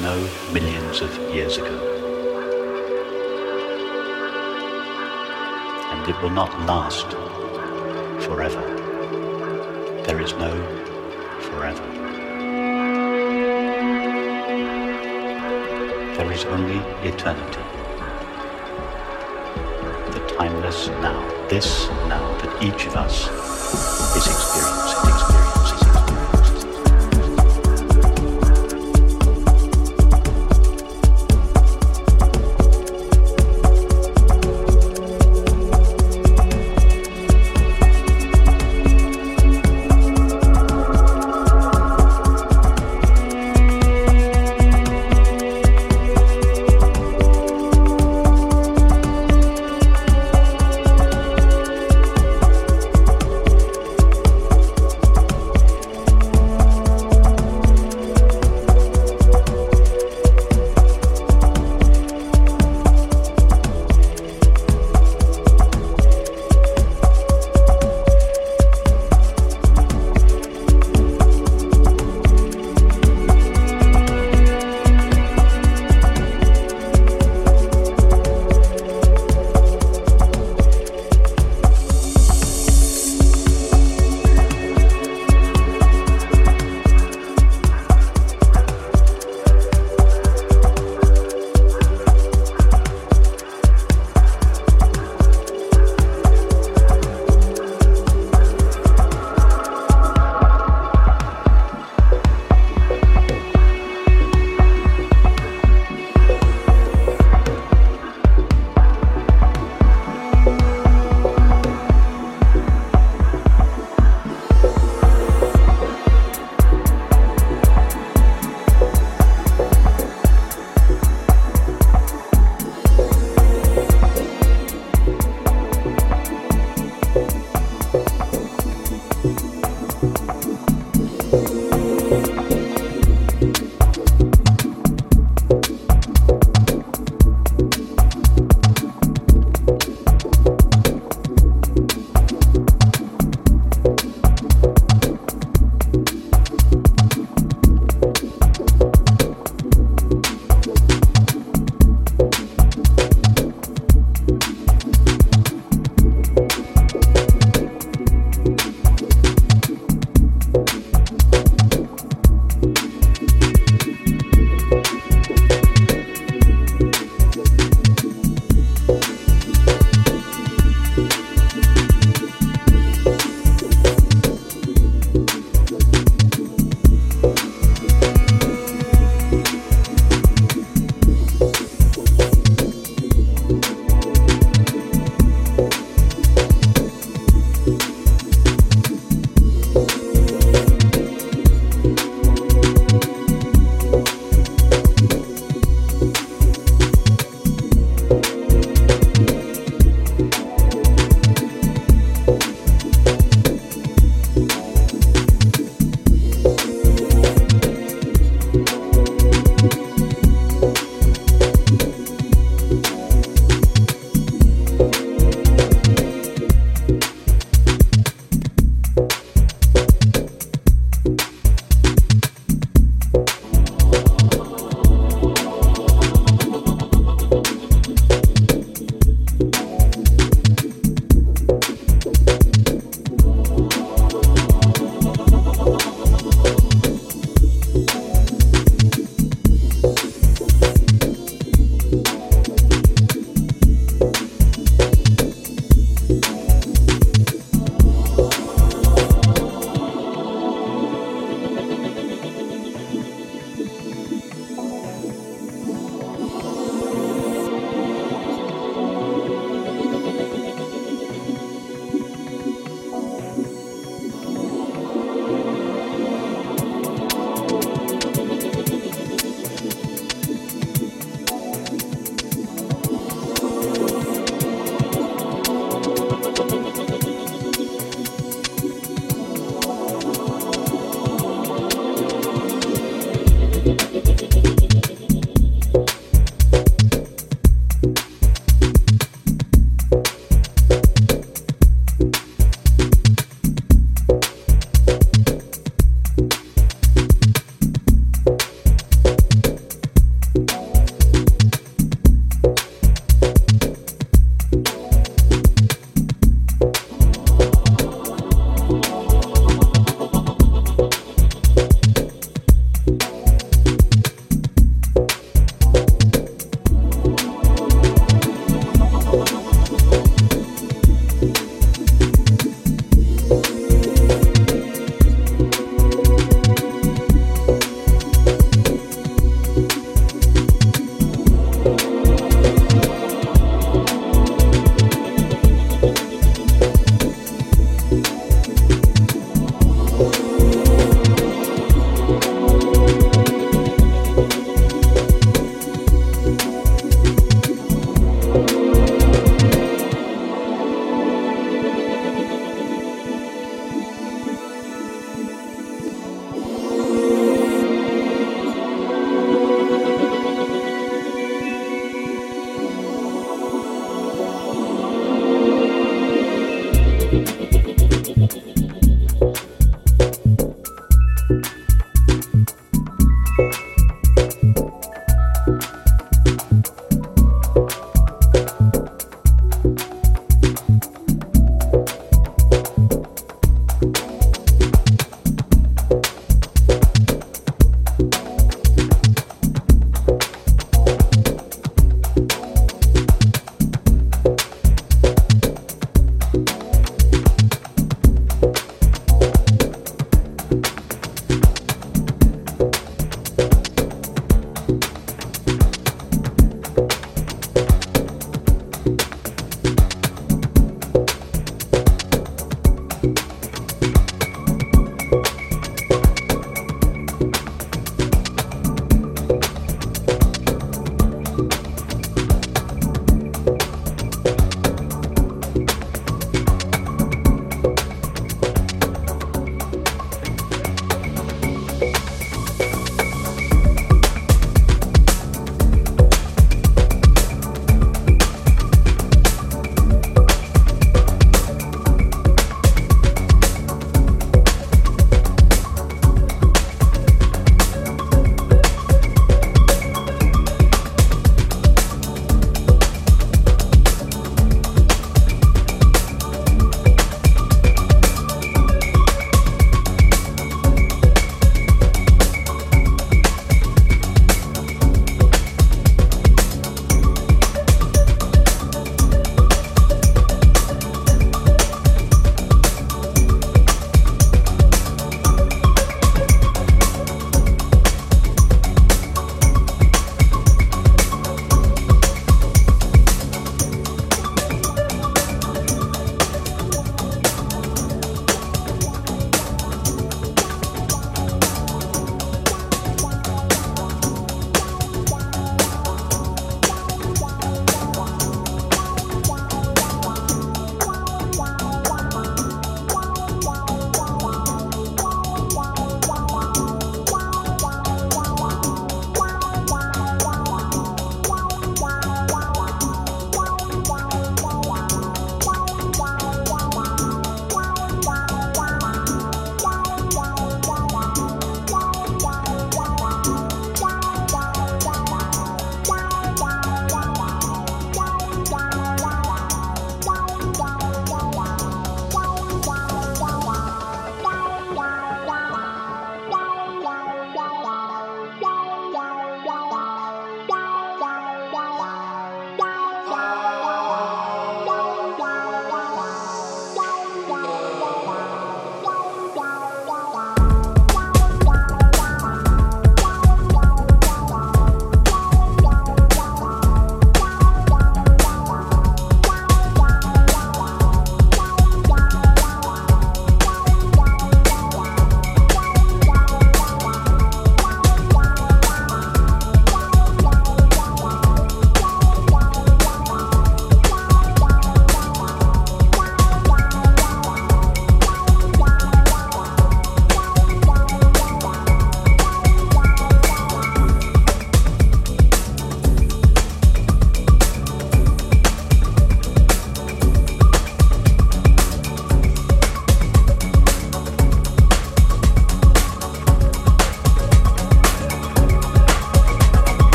No millions of years ago. And it will not last forever. There is no forever. There is only eternity. The timeless now. This now that each of us is experiencing.